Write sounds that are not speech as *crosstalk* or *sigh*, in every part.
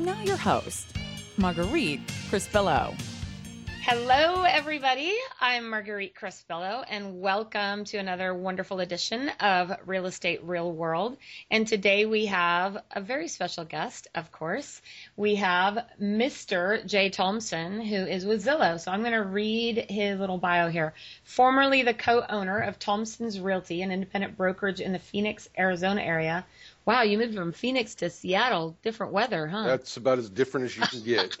Now, your host, Marguerite Crispillo. Hello, everybody. I'm Marguerite Crispillo, and welcome to another wonderful edition of Real Estate Real World. And today we have a very special guest, of course. We have Mr. Jay Thompson, who is with Zillow. So I'm going to read his little bio here. Formerly the co-owner of Thompson's Realty, an independent brokerage in the Phoenix, Arizona area. Wow, you moved from Phoenix to Seattle. Different weather, huh? That's about as different as you can get.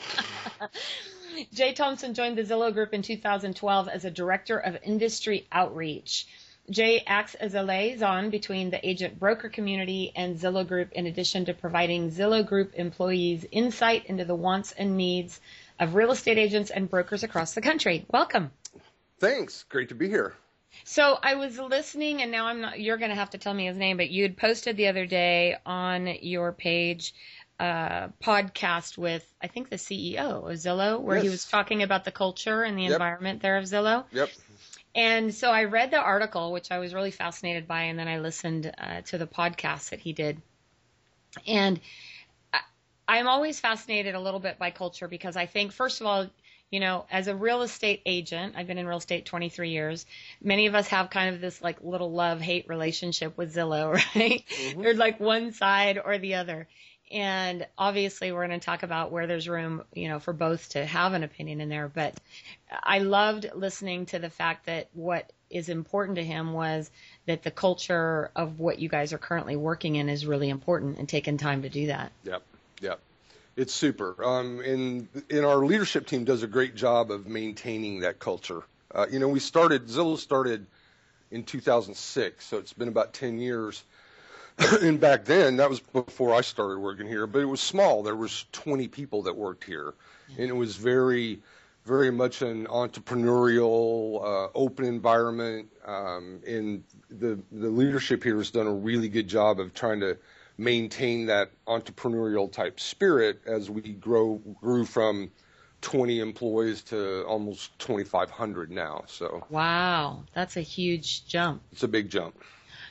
*laughs* Jay Thompson joined the Zillow Group in 2012 as a director of industry outreach. Jay acts as a liaison between the agent broker community and Zillow Group in addition to providing Zillow Group employees insight into the wants and needs of real estate agents and brokers across the country. Welcome. Thanks. Great to be here. So I was listening, and now I'm not. You're going to have to tell me his name, but you had posted the other day on your page uh, podcast with I think the CEO of Zillow, where yes. he was talking about the culture and the yep. environment there of Zillow. Yep. And so I read the article, which I was really fascinated by, and then I listened uh, to the podcast that he did. And I, I'm always fascinated a little bit by culture because I think, first of all, you know, as a real estate agent, I've been in real estate 23 years. Many of us have kind of this like little love hate relationship with Zillow, *laughs* right? Mm-hmm. There's like one side or the other. And obviously we're going to talk about where there's room, you know, for both to have an opinion in there. But I loved listening to the fact that what is important to him was that the culture of what you guys are currently working in is really important and taking time to do that. Yep. Yep. It's super. Um, and, and our leadership team does a great job of maintaining that culture. Uh, you know, we started, Zillow started in 2006, so it's been about 10 years. *coughs* and back then, that was before I started working here, but it was small. There was 20 people that worked here, and it was very, very much an entrepreneurial, uh, open environment. Um, and the the leadership here has done a really good job of trying to maintain that entrepreneurial type spirit as we grow grew from 20 employees to almost 2,500 now. So wow, that's a huge jump. It's a big jump.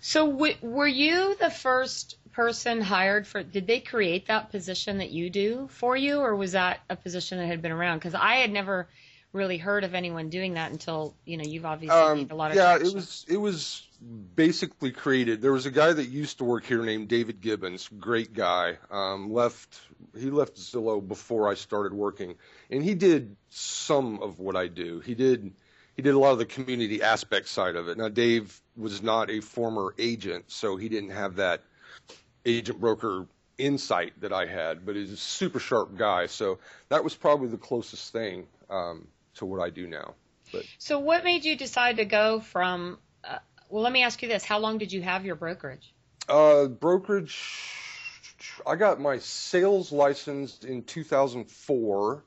So w- were you the first person hired for? Did they create that position that you do for you, or was that a position that had been around? Because I had never really heard of anyone doing that until you know you've obviously um, made a lot of yeah it was it was basically created there was a guy that used to work here named david gibbons great guy um, left he left zillow before i started working and he did some of what i do. He did he did a lot of the community aspect side of it. Now dave was not a former agent so he didn't have that agent broker insight that i had but he's a super sharp guy so that was probably the closest thing um, to what I do now. But so, what made you decide to go from? Uh, well, let me ask you this: How long did you have your brokerage? Uh, brokerage. I got my sales license in 2004.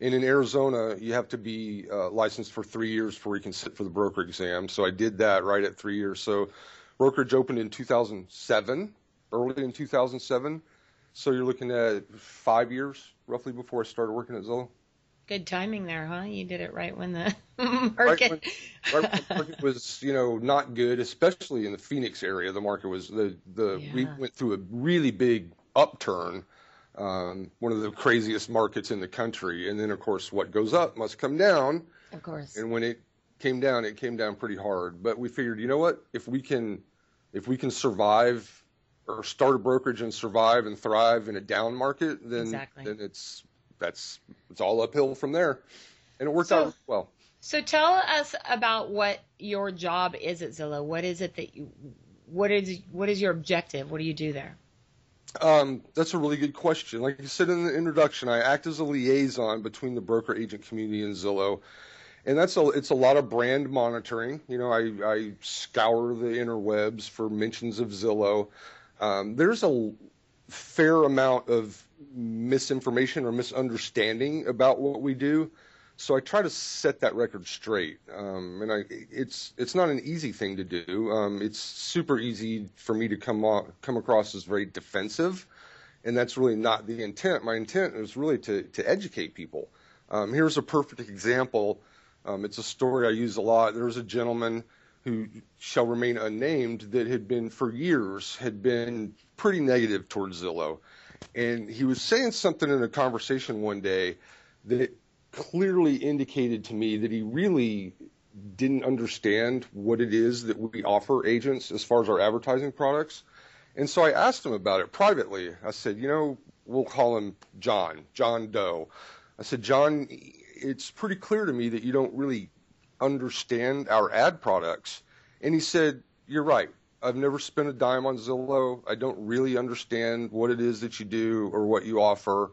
And in Arizona, you have to be uh, licensed for three years before you can sit for the broker exam. So I did that right at three years. So brokerage opened in 2007, early in 2007. So you're looking at five years roughly before I started working at Zillow. Good timing there, huh? You did it right when the *laughs* market, right when, right when the market was, you know, not good, especially in the Phoenix area. The market was the the yeah. we went through a really big upturn, um, one of the craziest markets in the country. And then, of course, what goes up must come down. Of course. And when it came down, it came down pretty hard. But we figured, you know what? If we can, if we can survive or start a brokerage and survive and thrive in a down market, then exactly. then it's that's it's all uphill from there, and it worked so, out well. So tell us about what your job is at Zillow. What is it that you what is what is your objective? What do you do there? Um, that's a really good question. Like I said in the introduction, I act as a liaison between the broker agent community and Zillow, and that's a it's a lot of brand monitoring. You know, I I scour the interwebs for mentions of Zillow. Um, there's a fair amount of misinformation or misunderstanding about what we do. So I try to set that record straight, um, and I, it's it's not an easy thing to do. Um, it's super easy for me to come on, come across as very defensive, and that's really not the intent. My intent is really to to educate people. Um, here's a perfect example. Um, it's a story I use a lot. There was a gentleman who shall remain unnamed that had been for years had been pretty negative towards Zillow, and he was saying something in a conversation one day that clearly indicated to me that he really didn't understand what it is that we offer agents as far as our advertising products. And so I asked him about it privately. I said, you know, we'll call him John, John Doe. I said, John, it's pretty clear to me that you don't really understand our ad products. And he said, you're right. I've never spent a dime on Zillow. I don't really understand what it is that you do or what you offer.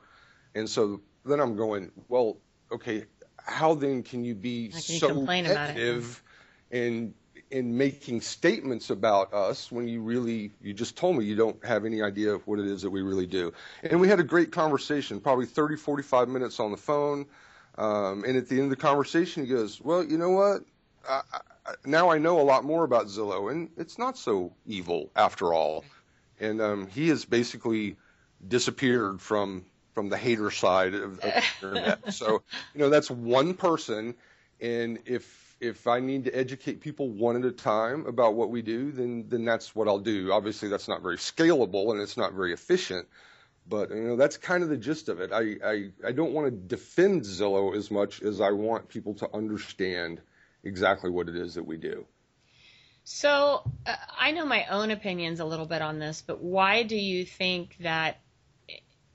And so then I'm going, well, okay, how then can you be can so complain about it? negative in in making statements about us when you really you just told me you don't have any idea of what it is that we really do and we had a great conversation probably 30 45 minutes on the phone um, and at the end of the conversation he goes well you know what I, I, now i know a lot more about zillow and it's not so evil after all and um, he has basically disappeared from from the hater side of, of the internet. *laughs* So, you know, that's one person, and if if I need to educate people one at a time about what we do, then then that's what I'll do. Obviously, that's not very scalable and it's not very efficient, but you know that's kind of the gist of it. I I, I don't want to defend Zillow as much as I want people to understand exactly what it is that we do. So uh, I know my own opinions a little bit on this, but why do you think that?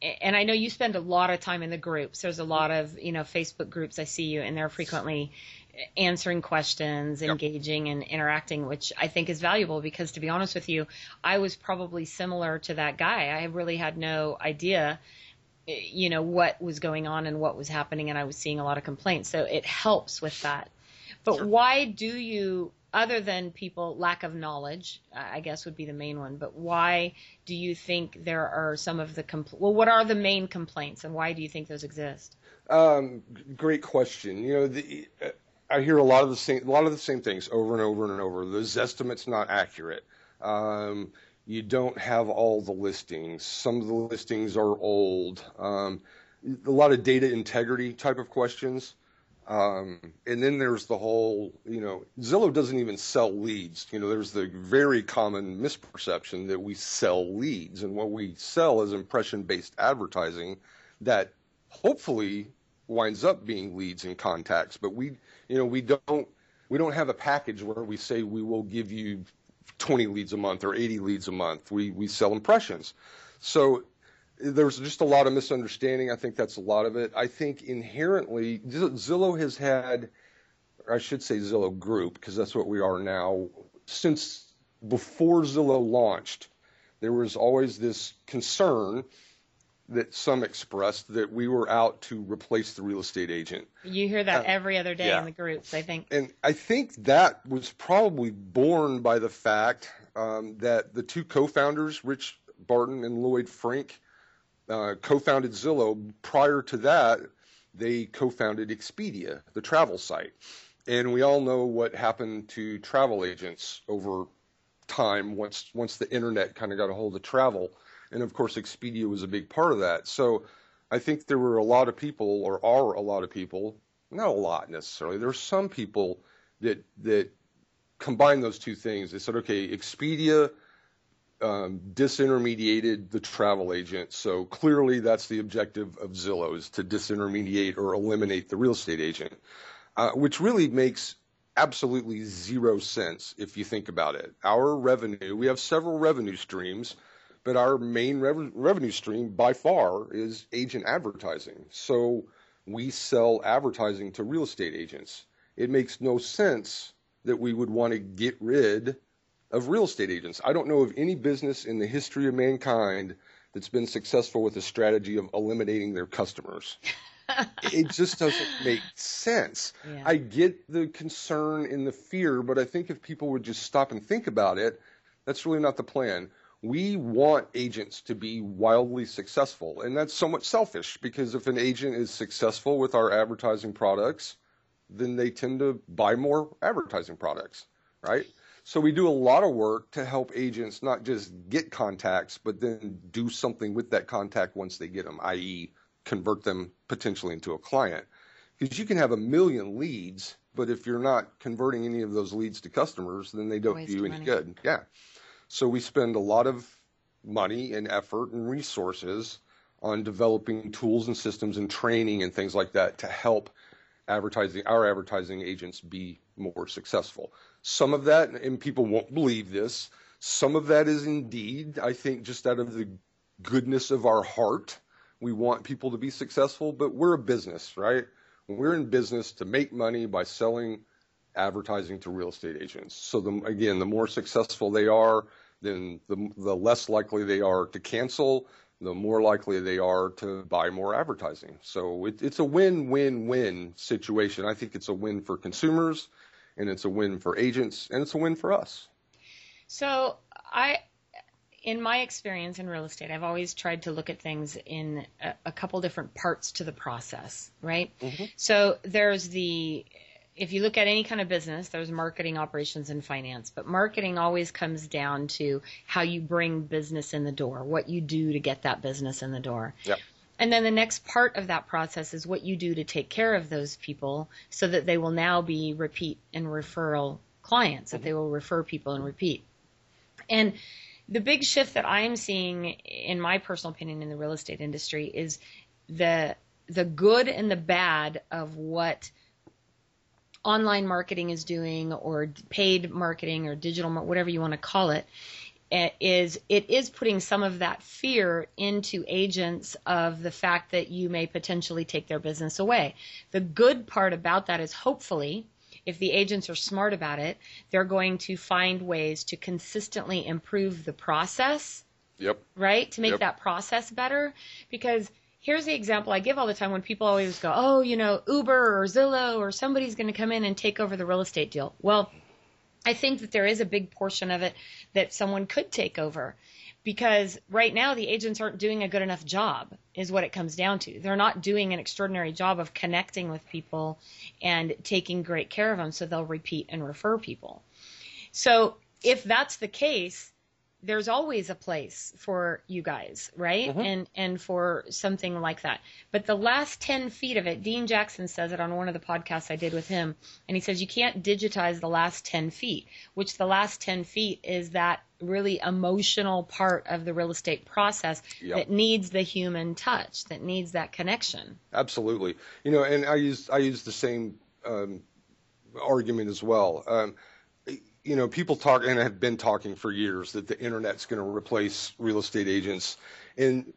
And I know you spend a lot of time in the groups. There's a lot of you know Facebook groups I see you, and they're frequently answering questions, Yep. engaging, and interacting, which I think is valuable because to be honest with you, I was probably similar to that guy. I really had no idea you know what was going on and what was happening and I was seeing a lot of complaints so it helps with that but Sure. why do you other than people lack of knowledge I I guess would be the main one but why do you think there are some of the compl- well what are the main complaints and why do you think those exist Um, great question. You know, the, uh, I hear a lot of the same, a lot of the same things over and over and over. The Zestimate's not accurate. Um, you don't have all the listings. Some of the listings are old. Um, a lot of data integrity type of questions. Um, and then there's the whole, you know, Zillow doesn't even sell leads. You know, there's the very common misperception that we sell leads, and what we sell is impression-based advertising that hopefully winds up being leads and contacts. But we, you know, we don't we don't have a package where we say we will give you 20 leads a month or 80 leads a month. We we sell impressions. So there's just a lot of misunderstanding. I think that's a lot of it. I think inherently Zillow has had, I should say Zillow Group, because that's what we are now. Since before Zillow launched, there was always this concern that some expressed that we were out to replace the real estate agent. you hear that Uh, every other day yeah. in the groups I think And I think that was probably born by the fact um, that the two co-founders, Rich Barton and Lloyd Frink, uh, co-founded Zillow. Prior to that, they co-founded Expedia, the travel site. And we all know what happened to travel agents over time once once the internet kind of got a hold of travel. And of course, Expedia was a big part of that. So I think there were a lot of people, or are a lot of people, not a lot necessarily. There are some people that that combine those two things. They said, okay, Expedia um, disintermediated the travel agent, so clearly that's the objective of Zillow is to disintermediate or eliminate the real estate agent, uh, which really makes absolutely zero sense if you think about it. Our revenue, we have several revenue streams, but our main rev- revenue stream by far is agent advertising. So we sell advertising to real estate agents. It makes no sense that we would want to get rid of real estate agents. I don't know of any business in the history of mankind that's been successful with a strategy of eliminating their customers. *laughs* it just doesn't make sense. Yeah. I get the concern and the fear, but I think if people would just stop and think about it, that's really not the plan. We want agents to be wildly successful. And that's somewhat selfish because if an agent is successful with our advertising products, then they tend to buy more advertising products, right? So we do a lot of work to help agents not just get contacts, but then do something with that contact once they get them, i.e., convert them potentially into a client. Because you can have a million leads, but if you're not converting any of those leads to customers, then they don't do you any money. good. Yeah. So we spend a lot of money and effort and resources on developing tools and systems and training and things like that to help advertising our advertising agents be more successful. Some of that, and people won't believe this, some of that is indeed, I think, just out of the goodness of our heart. We want people to be successful, but we're a business, right? We're in business to make money by selling advertising to real estate agents. So the, again, the more successful they are, then the, the less likely they are to cancel, the more likely they are to buy more advertising. So it, it's a win-win-win situation. I think it's a win for consumers, and it's a win for agents, and it's a win for us. So I, in my experience in real estate, I've always tried to look at things in a, a couple different parts to the process, right? Mm-hmm. So there's the if you look at any kind of business, there's marketing, operations, and finance. But marketing always comes down to how you bring business in the door, what you do to get that business in the door. Yep. And then the next part of that process is what you do to take care of those people so that they will now be repeat and referral clients, mm-hmm. that they will refer people and repeat. And the big shift that I'm seeing, in my personal opinion, in the real estate industry is the the good and the bad of what online marketing is doing or paid marketing or digital whatever you want to call it eh, is it is putting some of that fear into agents of the fact that you may potentially take their business away. The good part about that is hopefully if the agents are smart about it, they're going to find ways to consistently improve the process. Yep. Right? To make yep. that process better because here's the example I give all the time when people always go, oh, you know, Uber or Zillow or somebody's going to come in and take over the real estate deal. Well, I think that there is a big portion of it that someone could take over because right now the agents aren't doing a good enough job is what it comes down to. They're not doing an extraordinary job of connecting with people and taking great care of them so they'll repeat and refer people. So if that's the case, there's always a place for you guys, right? Mm-hmm. And and for something like that. But the last 10 feet of it, Dean Jackson says it on one of the podcasts I did with him, and he says you can't digitize the last 10 feet, which the last 10 feet is that really emotional part of the real estate process yep. that needs the human touch, that needs that connection. Absolutely. You know, and I use I use the same um, argument as well. Um, you know, people talk and have been talking for years that the internet's going to replace real estate agents. And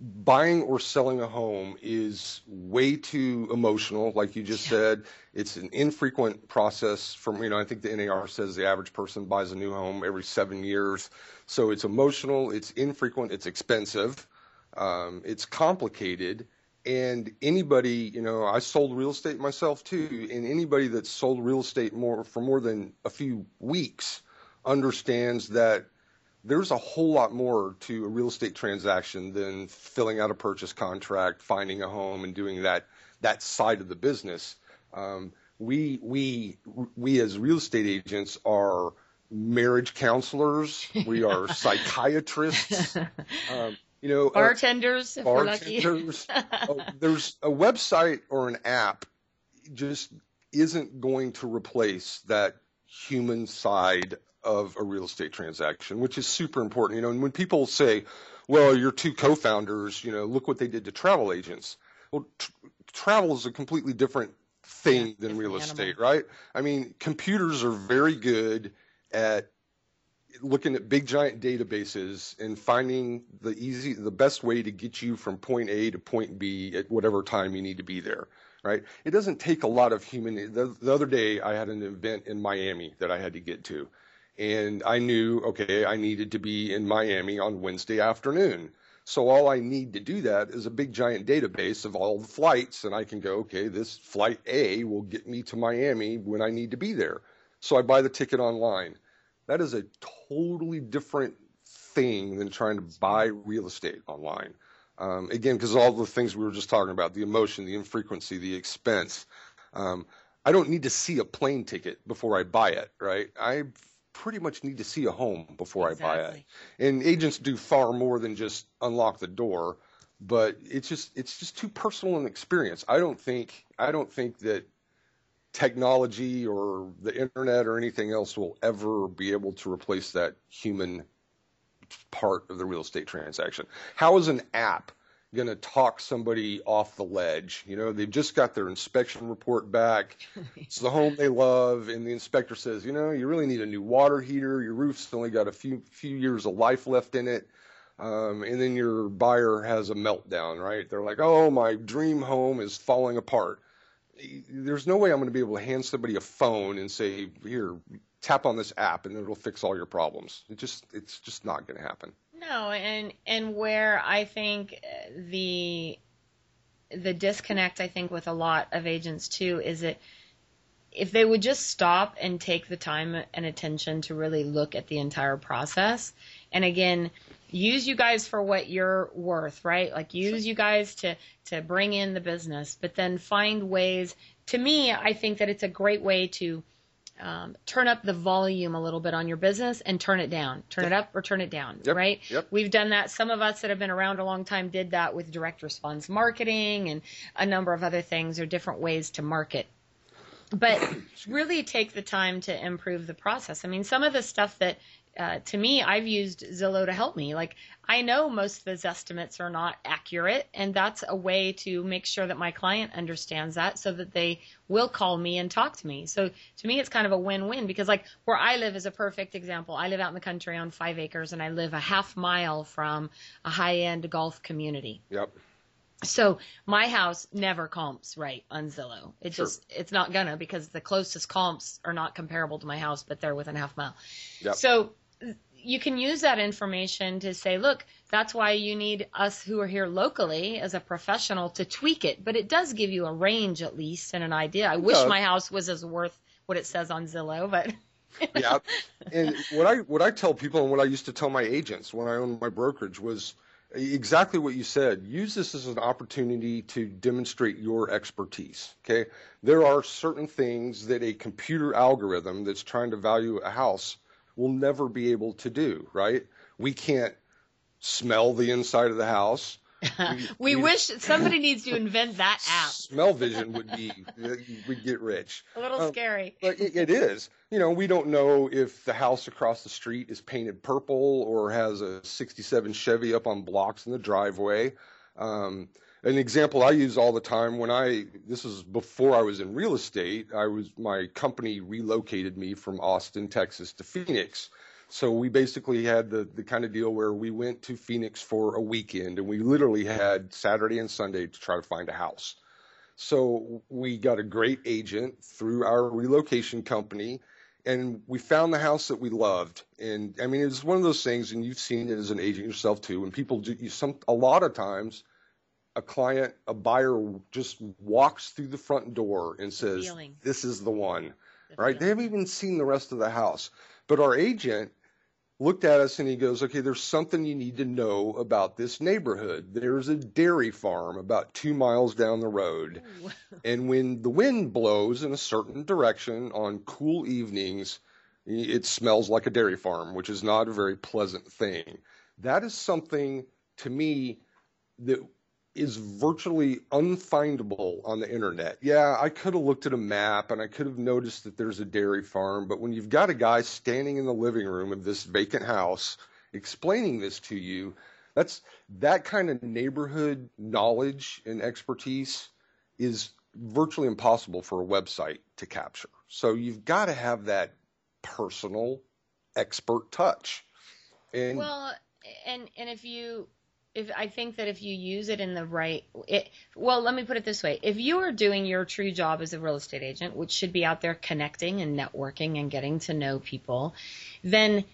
buying or selling a home is way too emotional, like you just yeah. said. It's an infrequent process from, you know, I think the NAR says the average person buys a new home every seven years. So it's emotional, it's infrequent, it's expensive, um, it's complicated and anybody, you know, I sold real estate myself too, and anybody that's sold real estate more for more than a few weeks understands that there's a whole lot more to a real estate transaction than filling out a purchase contract, finding a home, and doing that that side of the business. Um, we we we as real estate agents are marriage counselors. We are *laughs* psychiatrists. *laughs* Um, you know, uh, bartenders. Uh, bartenders. *laughs* oh, there's a website or an app just isn't going to replace that human side of a real estate transaction, which is super important. You know, and when people say, "Well, your two co-founders, you know, look what they did to travel agents," well, tr- travel is a completely different thing yeah, than real animal. estate, right? I mean, computers are very good at looking at big giant databases and finding the easy the best way to get you from point A to point B at whatever time you need to be there right? It doesn't take a lot of human the, the other day I had an event in Miami that I had to get to. And I knew okay I needed to be in Miami on Wednesday afternoon. So all I need to do that is a big giant database of all the flights and I can go okay this flight A will get me to Miami when I need to be there. So I buy the ticket online that is a totally different thing than trying to buy real estate online. Um, again, because all the things we were just talking about, the emotion, the infrequency, the expense. Um, I don't need to see a plane ticket before I buy it, right? I pretty much need to see a home before exactly. I buy it. And agents do far more than just unlock the door, but it's just it's just too personal an experience. I don't think I don't think that technology or the internet or anything else will ever be able to replace that human part of the real estate transaction. How is an app going to talk somebody off the ledge? You know, they've just got their inspection report back. *laughs* it's the home they love, and the inspector says, you know, you really need a new water heater. Your roof's only got a few few years of life left in it. Um, and then your buyer has a meltdown, right? They're like, oh, my dream home is falling apart. There's no way I'm going to be able to hand somebody a phone and say, here, tap on this app and it'll fix all your problems. It just it's just not going to happen. No, and and where I think the the disconnect I think with a lot of agents too is that if they would just stop and take the time and attention to really look at the entire process and again use you guys for what you're worth right like use you guys to to bring in the business but then find ways to me i think that it's a great way to um, turn up the volume a little bit on your business and turn it down. Turn yep. it up or turn it down, yep. right? Yep. We've done that. Some of us that have been around a long time did that with direct response marketing and a number of other things or different ways to market. But *coughs* really take the time to improve the process. I mean, some of the stuff that uh, to me, I've used Zillow to help me. Like I know most of those estimates are not accurate, and that's a way to make sure that my client understands that, so that they will call me and talk to me. So to me, it's kind of a win-win because like where I live is a perfect example. I live out in the country on five acres, and I live a half mile from a high-end golf community. Yep. So my house never comps right on Zillow. It sure. just it's not gonna because the closest comps are not comparable to my house, but they're within a half mile. Yep. So you can use that information to say, look, that's why you need us who are here locally as a professional to tweak it. But it does give you a range at least and an idea. I wish my house was as worth what it says on Zillow, but *laughs* yeah. And what I what I tell people and what I used to tell my agents when I owned my brokerage was exactly what you said. Use this as an opportunity to demonstrate your expertise. Okay. There are certain things that a computer algorithm that's trying to value a house will never be able to do, right? We can't smell the inside of the house. *laughs* We, we, we wish somebody needs to invent that *laughs* app. Smell vision would be we'd get rich. A little um, scary. But it, it is. You know, we don't know if the house across the street is painted purple or has a '67 Chevy up on blocks in the driveway. Um, an example I use all the time when I this is before I was in real estate. I was my company relocated me from Austin, Texas to Phoenix. So we basically had the the kind of deal where we went to Phoenix for a weekend and we literally had Saturday and Sunday to try to find a house. So we got a great agent through our relocation company and we found the house that we loved. And I mean, it's one of those things, and you've seen it as an agent yourself too. And people do you, some a lot of times a client, a buyer just walks through the front door and says, This is the one, the right? Feeling. They haven't even seen the rest of the house. But our agent looked at us and he goes, Okay, there's something you need to know about this neighborhood. There's a dairy farm about two miles down the road. *laughs* and when the wind blows in a certain direction on cool evenings, it smells like a dairy farm, which is not a very pleasant thing. That is something to me that is virtually unfindable on the internet. Yeah, I could have looked at a map and I could have noticed that there's a dairy farm, but when you've got a guy standing in the living room of this vacant house explaining this to you, that's that kind of neighborhood knowledge and expertise is virtually impossible for a website to capture. So you've got to have that personal expert touch. And well, and and if you if I think that if you use it in the right, it, well, let me put it this way: if you are doing your true job as a real estate agent, which should be out there connecting and networking and getting to know people, then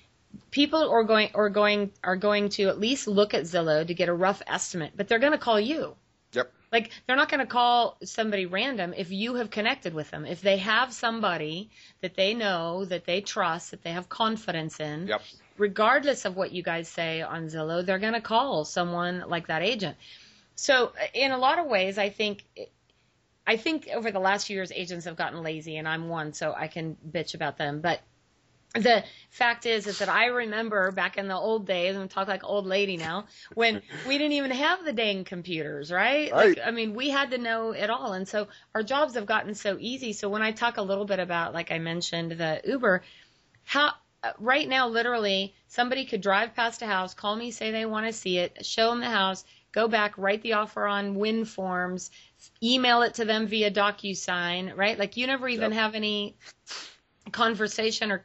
people are going are going are going to at least look at Zillow to get a rough estimate, but they're going to call you. Yep. Like they're not going to call somebody random if you have connected with them. If they have somebody that they know, that they trust, that they have confidence in, yep regardless of what you guys say on Zillow, they're going to call someone like that agent. So uh, in a lot of ways, I think I think over the last few years, agents have gotten lazy, and I'm one, so I can bitch about them. But the fact is, is that I remember back in the old days, and talk like old lady now, when *laughs* we didn't even have the dang computers, right? Right. Like, I mean, we had to know it all, and so our jobs have gotten so easy. So when I talk a little bit about, like I mentioned, the Uber, how right now, literally, somebody could drive past a house, call me, say they want to see it, show them the house, go back, write the offer on win forms, email it to them via DocuSign, right? Like you never even Yep. have any conversation or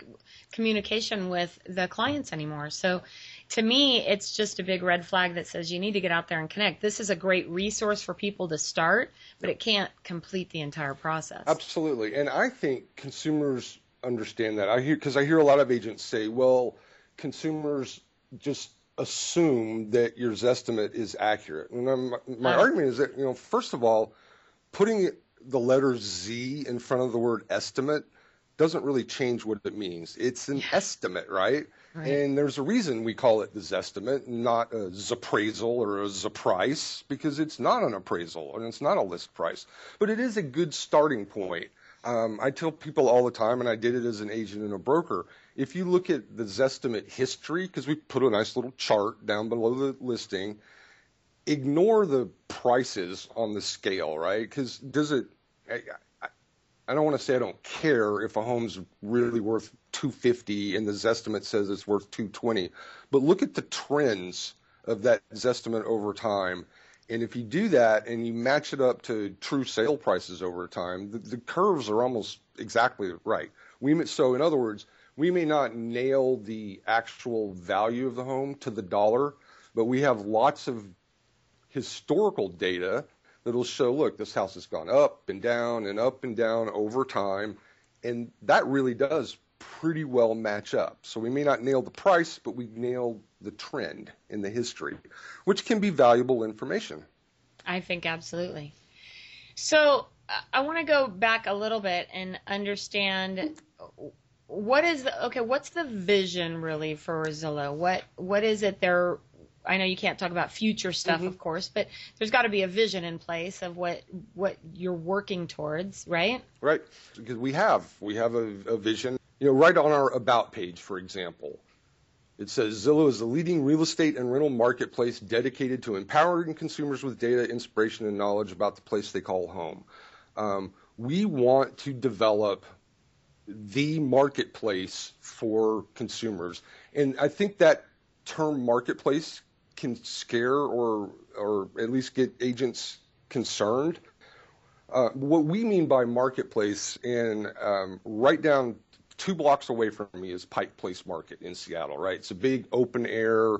communication with the clients anymore. So to me, it's just a big red flag that says you need to get out there and connect. This is a great resource for people to start, but it can't complete the entire process. Absolutely. And I think consumers understand that. I hear because I hear a lot of agents say, well, consumers just assume that your Zestimate is accurate. And I'm, my Uh. argument is that, you know, first of all, putting the letter Z in front of the word estimate doesn't really change what it means. It's an estimate, right? Right. And there's a reason we call it the Zestimate, not a Zappraisal or a Zaprice, because it's not an appraisal and it's not a list price. But it is a good starting point. Um, I tell people all the time, and I did it as an agent and a broker. If you look at the Zestimate history, because we put a nice little chart down below the listing, ignore the prices on the scale, right? Because does it? I, I, I don't want to say I don't care if a home's really worth 250 and the Zestimate says it's worth 220, but look at the trends of that Zestimate over time. And if you do that and you match it up to true sale prices over time, the, the curves are almost exactly right. We may- so in other words, we may not nail the actual value of the home to the dollar, but we have lots of historical data that'll show, look, this house has gone up and down and up and down over time, and that really does pretty well match up. So we may not nail the price, but we nail the trend in the history, which can be valuable information. I think absolutely. So I- want to go back a little bit and understand what is the okay. What's the vision really for Zillow? What what is it they're I know you can't talk about future stuff, mm-hmm. of course, but there's got to be a vision in place of what what you're working towards, right? Right, because we have we have a, a vision. You know, right on our about page, for example, it says Zillow is the leading real estate and rental marketplace dedicated to empowering consumers with data, inspiration, and knowledge about the place they call home. Um, we want to develop the marketplace for consumers, and I think that term marketplace can scare or or at least get agents concerned. Uh, what we mean by marketplace, and um, right down two blocks away from me is Pike Place Market in Seattle. Right, it's a big open air.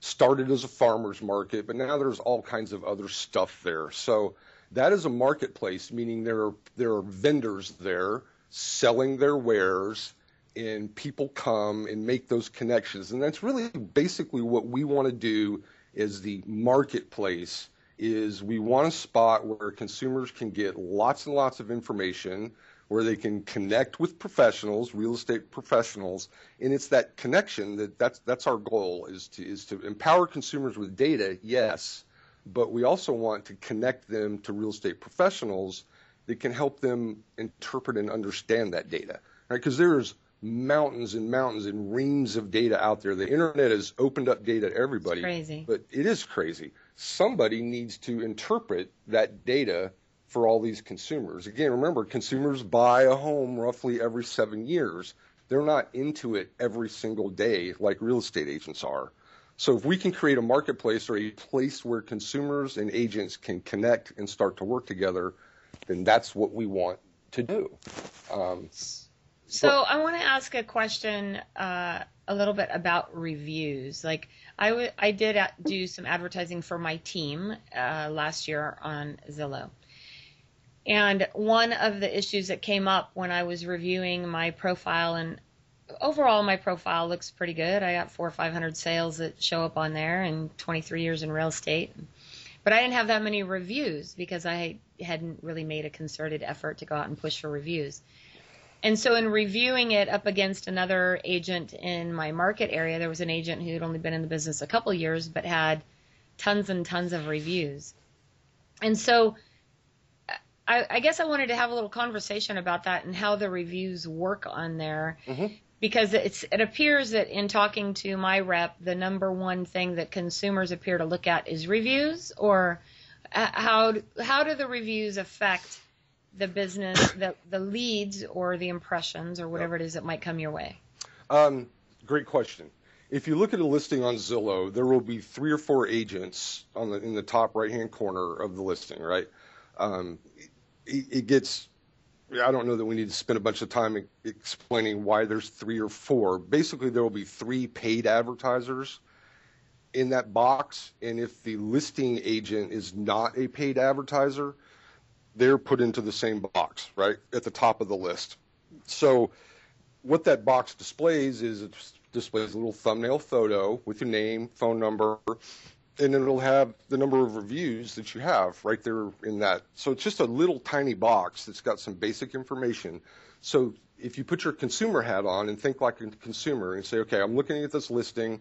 Started as a farmers market, but now there's all kinds of other stuff there. So that is a marketplace, meaning there are there are vendors there selling their wares, and people come and make those connections. And that's really basically what we want to do is the marketplace is we want a spot where consumers can get lots and lots of information where they can connect with professionals, real estate professionals, and it's that connection that that's that's our goal is to is to empower consumers with data, yes, but we also want to connect them to real estate professionals that can help them interpret and understand that data, right? Because there's mountains and mountains and reams of data out there. The internet has opened up data to everybody, crazy. but it is crazy. Somebody needs to interpret that data for all these consumers. Again, remember, consumers buy a home roughly every seven years. They're not into it every single day like real estate agents are. So if we can create a marketplace or a place where consumers and agents can connect and start to work together, then that's what we want to do. Um, So I want to ask a question uh, a little bit about reviews. Like I, w- I did do some advertising for my team uh, last year on Zillow. And one of the issues that came up when I was reviewing my profile and overall my profile looks pretty good. I got four or five hundred sales that show up on there and 23 years in real estate. But I didn't have that many reviews because I hadn't really made a concerted effort to go out and push for reviews. And so in reviewing it up against another agent in my market area, there was an agent who had only been in the business a couple years but had tons and tons of reviews. And so I, I, guess I wanted to have a little conversation about that and how the reviews work on there. Mm-hmm. Because it's, it appears that in talking to my rep, the number one thing that consumers appear to look at is reviews, or how how do the reviews affect the business, the the leads, or the impressions, or whatever it is that might come your way? Um, great question. If you look at a listing on Zillow, there will be three or four agents on the in the top right hand corner of the listing, right? Um, it gets I don't know that we need to spend a bunch of time explaining why there's three or four. Basically, there will be three paid advertisers in that box, and if the listing agent is not a paid advertiser, they're put into the same box, right, at the top of the list. So, what that box displays is it displays a little thumbnail photo with your name, phone number, and it'll have the number of reviews that you have right there in that. So it's just a little tiny box that's got some basic information. So if you put your consumer hat on and think like a consumer and say, okay, I'm looking at this listing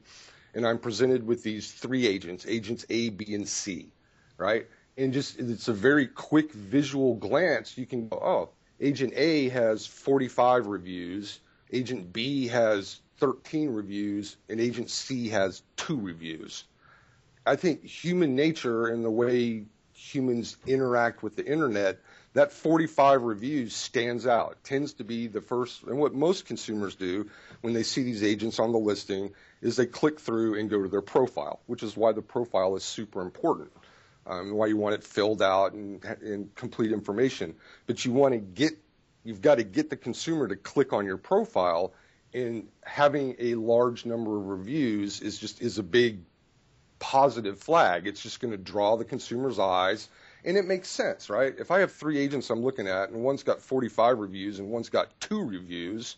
and I'm presented with these three agents, agents A, B, and C, right? And just it's a very quick visual glance. You can go, oh, agent A has 45 reviews, agent B has 13 reviews, and agent C has two reviews I think human nature and the way humans interact with the internet, that 45 reviews stands out. It tends to be the first, and what most consumers do when they see these agents on the listing is they click through and go to their profile, which is why the profile is super important. Um, why you want it filled out and, and complete information. But you want to get, you've got to get the consumer to click on your profile, and having a large number of reviews is just is a big positive flag. It's just going to draw the consumer's eyes, and it makes sense, right? If I have three agents I'm looking at, and one's got 45 reviews and one's got two reviews,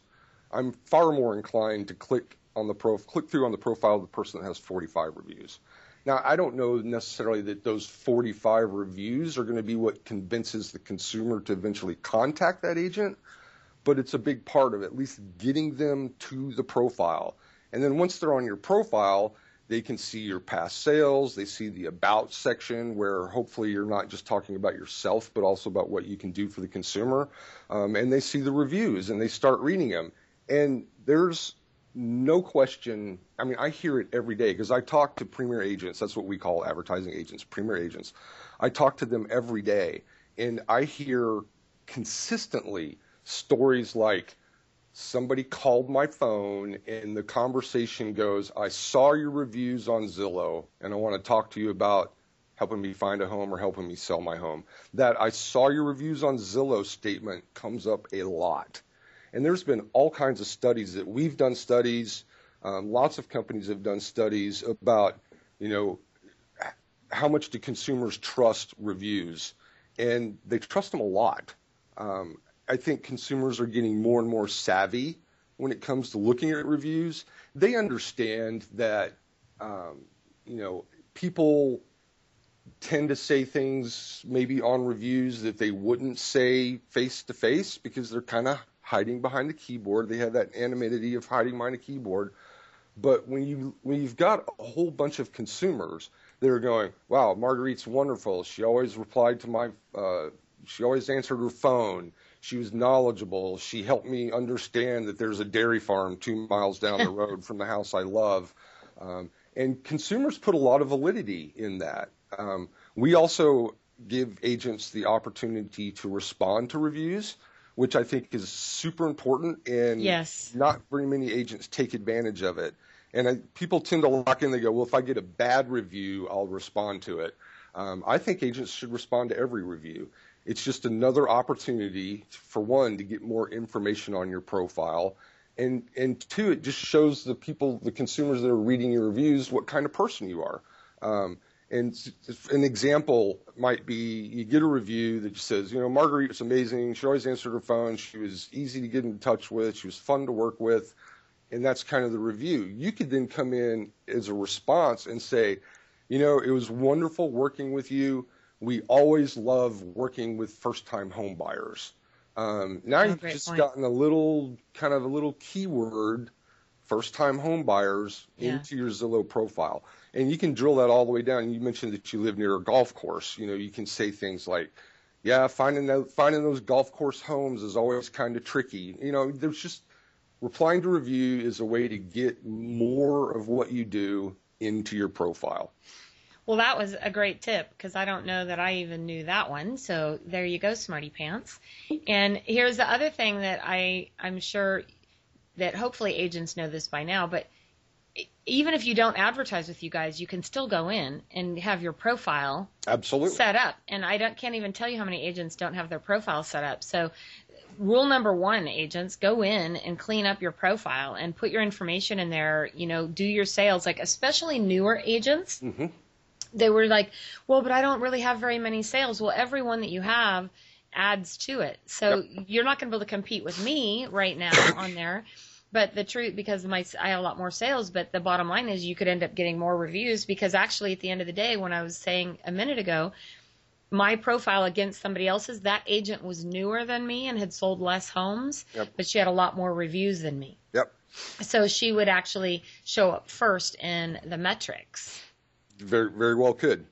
I'm far more inclined to click on the pro click through on the profile of the person that has 45 reviews. Now, I don't know necessarily that those 45 reviews are going to be what convinces the consumer to eventually contact that agent, but it's a big part of at least getting them to the profile. And then once they're on your profile, they can see your past sales. They see the about section where hopefully you're not just talking about yourself, but also about what you can do for the consumer. Um, and they see the reviews and they start reading them. And there's no question. I mean, I hear it every day because I talk to premier agents. That's what we call advertising agents, premier agents. I talk to them every day and I hear consistently stories like, somebody called my phone and the conversation goes, I saw your reviews on Zillow and I want to talk to you about helping me find a home or helping me sell my home. That I saw your reviews on Zillow statement comes up a lot. And there's been all kinds of studies that we've done studies, um, lots of companies have done studies about, you know, how much do consumers trust reviews? And they trust them a lot. Um, I think consumers are getting more and more savvy when it comes to looking at reviews. They understand that, um, you know, people tend to say things maybe on reviews that they wouldn't say face to face because they're kind of hiding behind the keyboard. They have that anonymity of hiding behind a keyboard. But when you when you've got a whole bunch of consumers that are going, "Wow, Marguerite's wonderful. She always replied to my. Uh, she always answered her phone. She was knowledgeable. She helped me understand that there's a dairy farm two miles down the *laughs* road from the house I love. Um, and consumers put a lot of validity in that. Um, we also give agents the opportunity to respond to reviews, which I think is super important, and yes. not very many agents take advantage of it. And I, people tend to lock in. They go, "Well, if I get a bad review, I'll respond to it." Um, I think agents should respond to every review. It's just another opportunity for one to get more information on your profile. And, and two, it just shows the people, the consumers that are reading your reviews, what kind of person you are. Um, and an example might be you get a review that just says, you know, Marguerite was amazing. She always answered her phone. She was easy to get in touch with. She was fun to work with. And that's kind of the review. You could then come in as a response and say, you know, it was wonderful working with you we always love working with first time home buyers. Um, now Oh, you've just point. gotten a little kind of a little keyword, first time home buyers Yeah. into your Zillow profile. And you can drill that all the way down. You mentioned that you live near a golf course. You know, you can say things like, yeah, finding that, finding those golf course homes is always kind of tricky. You know, there's just replying to review is a way to get more of what you do into your profile. Well, that was a great tip because I don't know that I even knew that one. So there you go, smarty pants. And here's the other thing that I I'm sure that hopefully agents know this by now, but even if you don't advertise with you guys, you can still go in and have your profile Absolutely. set up. And I don't can't even tell you how many agents don't have their profile set up. So rule number one, agents, go in and clean up your profile and put your information in there, you know, do your sales, like especially newer agents. Mm-hmm. They were like, well, but I don't really have very many sales. Well, every one that you have adds to it. So you're not going to be able to compete with me right now *coughs* on there. But the truth, because my I have a lot more sales, but the bottom line is you could end up getting more reviews because actually at the end of the day, when I was saying a minute ago, my profile against somebody else's, that agent was newer than me and had sold less homes, Yep. but she had a lot more reviews than me. Yep. So she would actually show up first in the metrics. Very, very well could.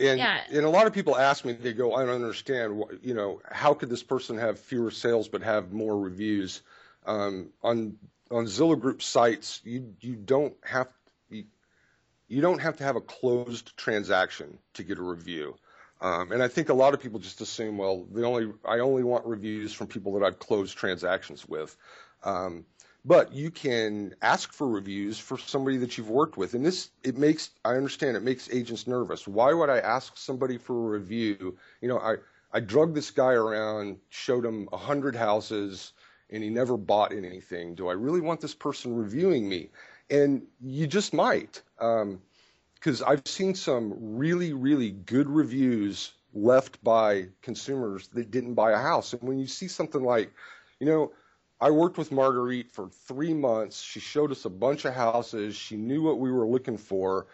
And Yeah. and a lot of people ask me, they go, I don't understand, you know, how could this person have fewer sales but have more reviews? Um, on on Zillow Group sites, you you don't have you, you don't have to have a closed transaction to get a review. Um, and I think a lot of people just assume, well, the only I only want reviews from people that I've closed transactions with. Um, but you can ask for reviews for somebody that you've worked with, and this it makes I understand it makes agents nervous. Why would I ask somebody for a review? You know, I I drug this guy around, showed him a hundred houses, and he never bought anything. Do I really want this person reviewing me? And you just might. Um, because I've seen some really, really good reviews left by consumers that didn't buy a house. And when you see something like, you know, I worked with Marguerite for three months. She showed us a bunch of houses. She knew what we were looking for,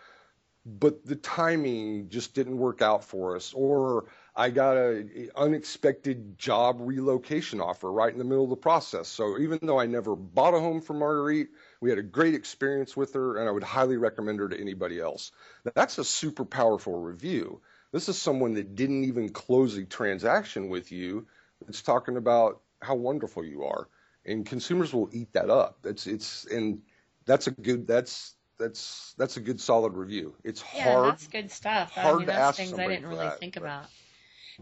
but the timing just didn't work out for us. Or I got an unexpected job relocation offer right in the middle of the process. So even though I never bought a home from Marguerite, we had a great experience with her, and I would highly recommend her to anybody else. That's a super powerful review. This is someone that didn't even close a transaction with you. It's talking about how wonderful you are, and consumers will eat that up. That's it's and that's a good that's that's that's a good solid review. It's hard. Yeah, hard. that's good stuff. I hard mean, to that's things I didn't really that, think but- about.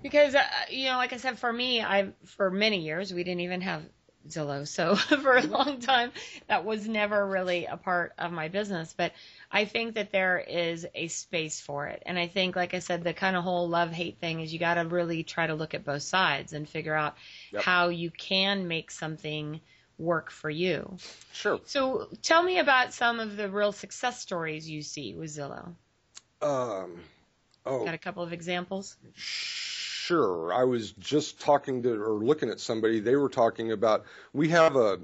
Because uh, you know, like I said, for me, I for many years we didn't even have Zillow, so *laughs* for a long time that was never really a part of my business. But I think that there is a space for it, and I think, like I said, the kind of whole love hate thing is you got to really try to look at both sides and figure out Yep. how you can make something work for you. Sure. So tell me about some of the real success stories you see with Zillow. Um, oh, Got a couple of examples? Sure. I was just talking to or looking at somebody. They were talking about we have a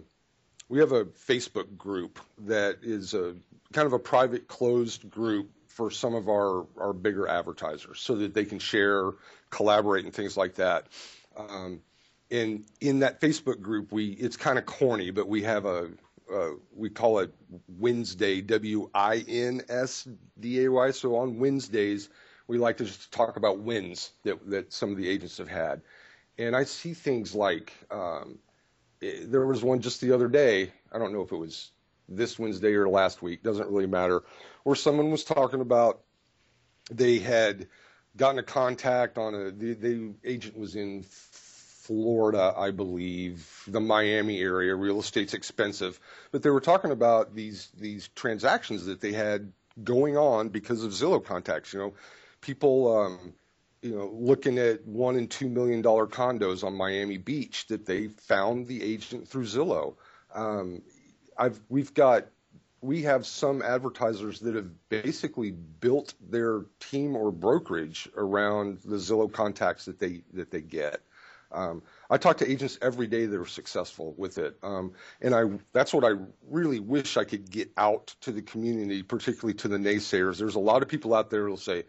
we have a Facebook group that is a kind of a private closed group for some of our our bigger advertisers so that they can share, collaborate and things like that. Um, and in that Facebook group, we it's kind of corny, but we have a uh, we call it Wednesday, W I N S D A Y. So on Wednesdays, we like to just talk about wins that that some of the agents have had. And I see things like um, eh, there was one just the other day. I don't know if it was this Wednesday or last week. Doesn't really matter. Where someone was talking about they had gotten a contact on a the, the agent was in Florida, I believe, the Miami area. Real estate's expensive, but they were talking about these these transactions that they had going on because of Zillow contacts. You know, people, um, you know, looking at one and two million dollar condos on Miami Beach that they found the agent through Zillow. Um, I've we've got we have some advertisers that have basically built their team or brokerage around the Zillow contacts that they that they get. Um, I talk to agents every day that are successful with it, um, and I that's what I really wish I could get out to the community, particularly to the naysayers. There's a lot of people out there who'll say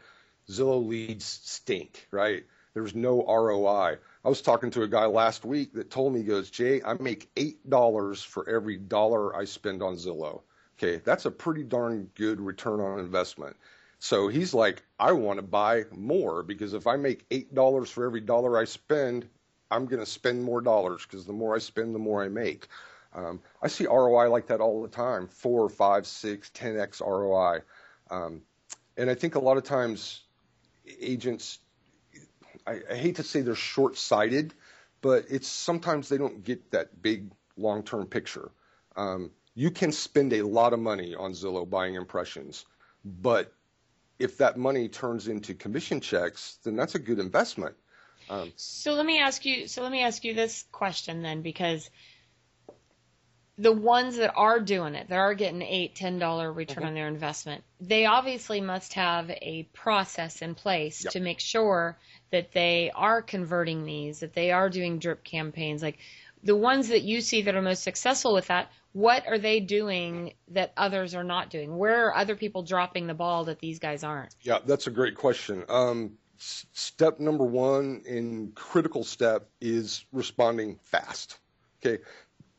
Zillow leads stink, right? there's no ROI. I was talking to a guy last week that told me, he goes, Jay, I make $8 for every dollar I spend on Zillow. Okay, that's a pretty darn good return on investment. So he's like, I want to buy more because if I make $8 for every dollar I spend, I'm going to spend more dollars because the more I spend, the more I make. Um, I see ROI like that all the time four, five, six, 10x ROI. Um, and I think a lot of times agents, I, I hate to say they're short sighted, but it's sometimes they don't get that big long term picture. Um, you can spend a lot of money on Zillow buying impressions, but if that money turns into commission checks, then that's a good investment. Um, so let me ask you. So let me ask you this question then, because the ones that are doing it, that are getting eight, ten dollar return mm-hmm. on their investment, they obviously must have a process in place yep. to make sure that they are converting these, that they are doing drip campaigns. Like the ones that you see that are most successful with that, what are they doing that others are not doing? Where are other people dropping the ball that these guys aren't? Yeah, that's a great question. Um, step number one in critical step is responding fast. Okay.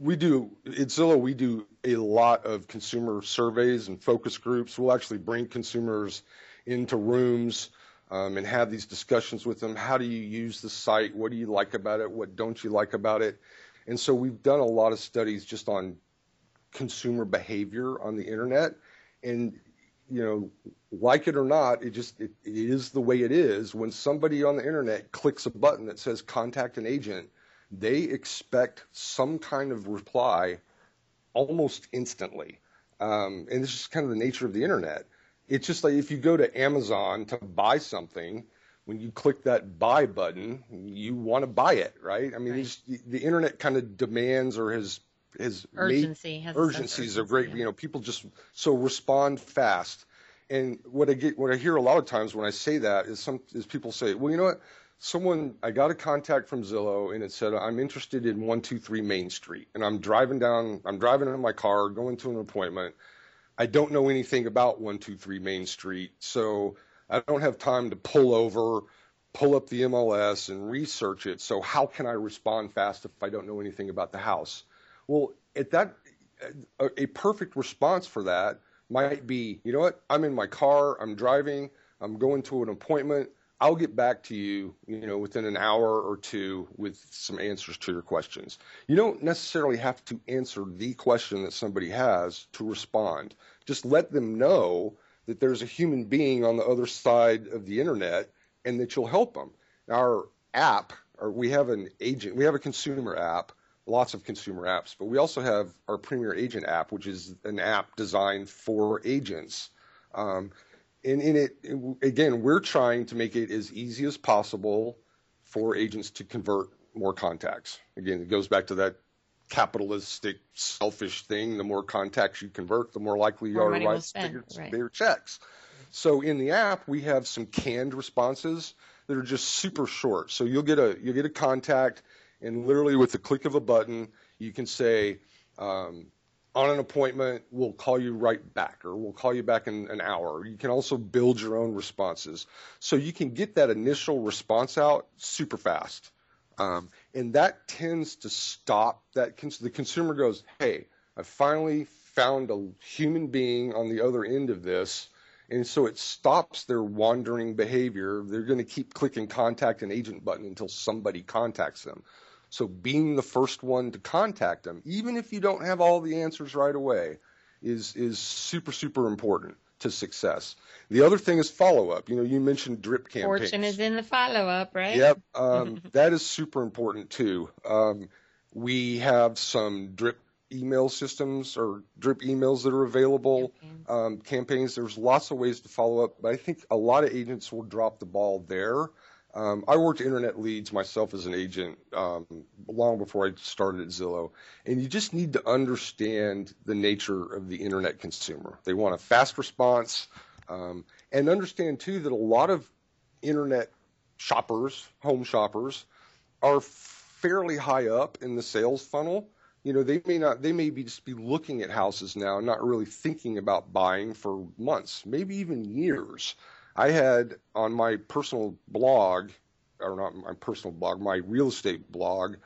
We do at Zillow, we do a lot of consumer surveys and focus groups. We'll actually bring consumers into rooms um, and have these discussions with them. How do you use the site? What do you like about it? What don't you like about it? And so we've done a lot of studies just on consumer behavior on the internet. And, you know, like it or not, it just it, it is the way it is. When somebody on the internet clicks a button that says contact an agent, they expect some kind of reply almost instantly. Um, and it's just kind of the nature of the internet. It's just like if you go to Amazon to buy something, when you click that buy button, you want to buy it, right? I mean, right. the internet kind of demands or has has urgency has urgencies are great. Yeah. You know, people just so respond fast. And what I get, what I hear a lot of times when I say that is some is people say, well, you know what? Someone I got a contact from Zillow and it said I'm interested in one two three Main Street, and I'm driving down, I'm driving in my car, going to an appointment. I don't know anything about one two three Main Street, so I don't have time to pull over, pull up the MLS and research it. So how can I respond fast if I don't know anything about the house? Well, at that, a, a perfect response for that might be, you know what? I'm in my car. I'm driving. I'm going to an appointment. I'll get back to you, you know, within an hour or two with some answers to your questions. You don't necessarily have to answer the question that somebody has to respond. Just let them know that there's a human being on the other side of the internet and that you'll help them. Our app, or we have an agent, we have a consumer app lots of consumer apps, but we also have our Premier Agent app, which is an app designed for agents. Um, and in it, again, we're trying to make it as easy as possible for agents to convert more contacts. Again, it goes back to that capitalistic, selfish thing. The more contacts you convert, the more likely you more are to write bigger, right. bigger checks. So in the app, we have some canned responses that are just super short. So you'll get a you'll get a contact and literally with the click of a button, you can say, um, on an appointment, we'll call you right back, or we'll call you back in an hour. You can also build your own responses. So you can get that initial response out super fast. Um, and that tends to stop that. Cons- the consumer goes, hey, I finally found a human being on the other end of this. And so it stops their wandering behavior. They're going to keep clicking contact an agent button until somebody contacts them. So being the first one to contact them, even if you don't have all the answers right away, is is super super important to success. The other thing is follow up. You know, you mentioned drip campaigns. Fortune is in the follow up, right? Yep, um, *laughs* that is super important too. Um, we have some drip email systems or drip emails that are available. Um, campaigns. There's lots of ways to follow up, but I think a lot of agents will drop the ball there. Um, I worked internet leads myself as an agent um, long before I started at Zillow, and you just need to understand the nature of the internet consumer. They want a fast response, um, and understand too that a lot of internet shoppers, home shoppers, are fairly high up in the sales funnel. You know, they may not, they may be just be looking at houses now, not really thinking about buying for months, maybe even years. I had on my personal blog or not my personal blog, my real estate blog.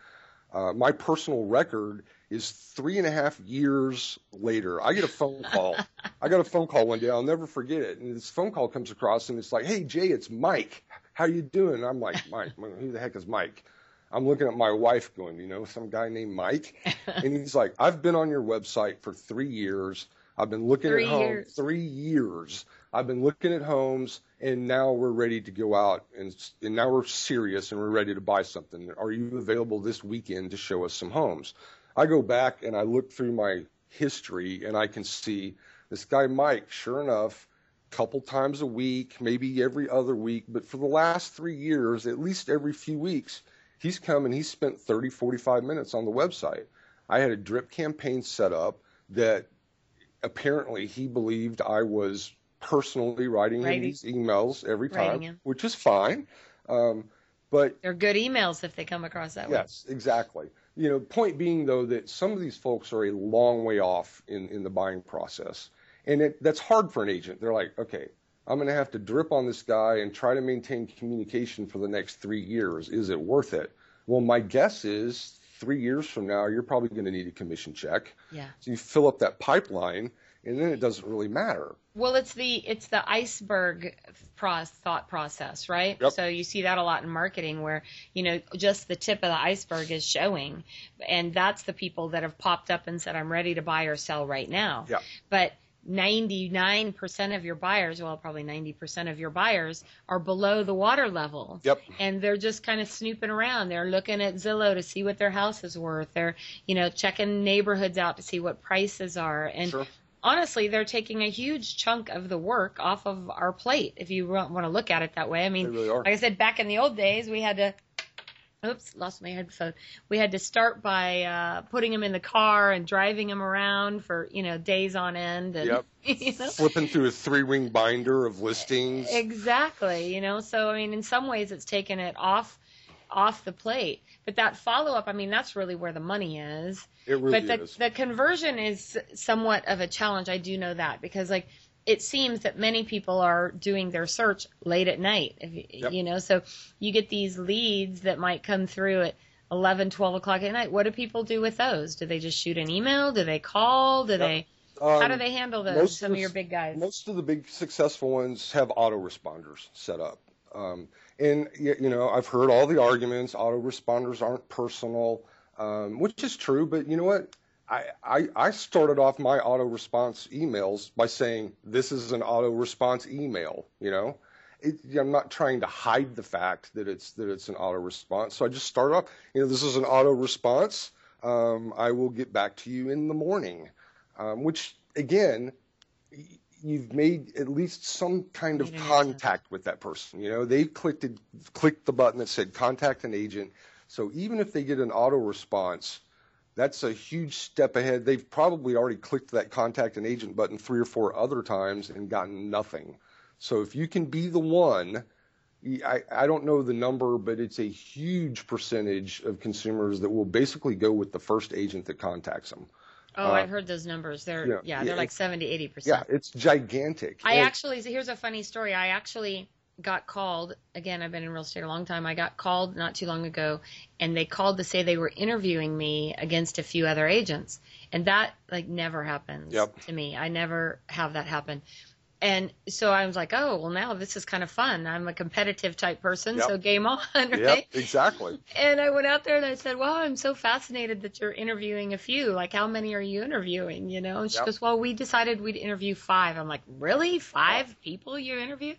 Uh, my personal record is three and a half years later. I get a phone call. I got a phone call one day. I'll never forget it. And this phone call comes across, and it's like, "Hey Jay, it's Mike. How you doing?" And I'm like, "Mike, who the heck is Mike?" I'm looking at my wife, going, "You know, some guy named Mike," and he's like, "I've been on your website for three years." I've been looking three at homes years. three years. I've been looking at homes, and now we're ready to go out, and, and now we're serious, and we're ready to buy something. Are you available this weekend to show us some homes? I go back and I look through my history, and I can see this guy Mike. Sure enough, a couple times a week, maybe every other week, but for the last three years, at least every few weeks, he's come and he's spent 30, 45 minutes on the website. I had a drip campaign set up that apparently he believed I was personally writing him Writing. these emails every time, which is fine. Um, but They're good emails if they come across that way. yes, exactly. You know, point being though that some of these folks are a long way off in, in the buying process, and it, that's hard for an agent. They're like, okay, I'm going to have to drip on this guy and try to maintain communication for the next three years. Is it worth it? Well, my guess is three years from now, you're probably going to need a commission check. Yeah. So you fill up that pipeline, and then it doesn't really matter. Well, it's the it's the iceberg pro- thought process, right? Yep. So you see that a lot in marketing, where you know just the tip of the iceberg is showing, and that's the people that have popped up and said, "I'm ready to buy or sell right now." Yeah. But 99% of your buyers, well, probably 90% of your buyers are below the water level. Yep. And they're just kind of snooping around. They're looking at Zillow to see what their house is worth. They're, you know, checking neighborhoods out to see what prices are. And Sure. honestly, they're taking a huge chunk of the work off of our plate, if you want to look at it that way. I mean, really like I said, back in the old days, we had to. Oops, lost my headphone. We had to start by uh, putting him in the car and driving him around for you know days on end. And, Yep. *laughs* you know? Flipping through a three ring binder of listings. Exactly. You know, so I mean, in some ways, it's taken it off off the plate. But that follow up, I mean, that's really where the money is. It really but the, is. the conversion is somewhat of a challenge. I do know that because like it seems that many people are doing their search late at night. If you, Yep. you know, so you get these leads that might come through at 11, 12 o'clock at night. What do people do with those? Do they just shoot an email? Do they call? Do they? how do Um, they handle those? Some of the- your big guys. Most of the big successful ones have autoresponders set up. Um, and, you know, I've heard all the arguments autoresponders aren't personal, um, which is true, but you know what? I, I, I started off my auto response emails by saying, this is an auto response email, you know? It, I'm not trying to hide the fact that it's that it's an auto response. So I just start off, you know, this is an auto response. Um, I will get back to you in the morning, um, which again, y- you've made at least some kind of contact with that person. You know, they clicked it, clicked the button that said contact an agent. So even if they get an auto response, that's a huge step ahead. They've probably already clicked that contact an agent button three or four other times and gotten nothing. So if you can be the one, I, I don't know the number, but it's a huge percentage of consumers that will basically go with the first agent that contacts them. Oh, Uh, I've heard those numbers. They're yeah, yeah, yeah, they're like it's- 70, 80 Yeah, it's gigantic. I And- actually here's a funny story. I actually got called again. I've been in real estate a long time. I got called not too long ago, and they called to say they were interviewing me against a few other agents, and that like never happens Yep. to me. I never have that happen. And so I was like, oh, well, now this is kind of fun. I'm a competitive type person, Yep. so game on, *laughs* right? Yep, exactly. And I went out there and I said, "Wow, I'm so fascinated that you're interviewing a few. Like, how many are you interviewing?" You know? And she goes, "Well, we decided we'd interview five. I'm like, "Really? Five people you interviewed?"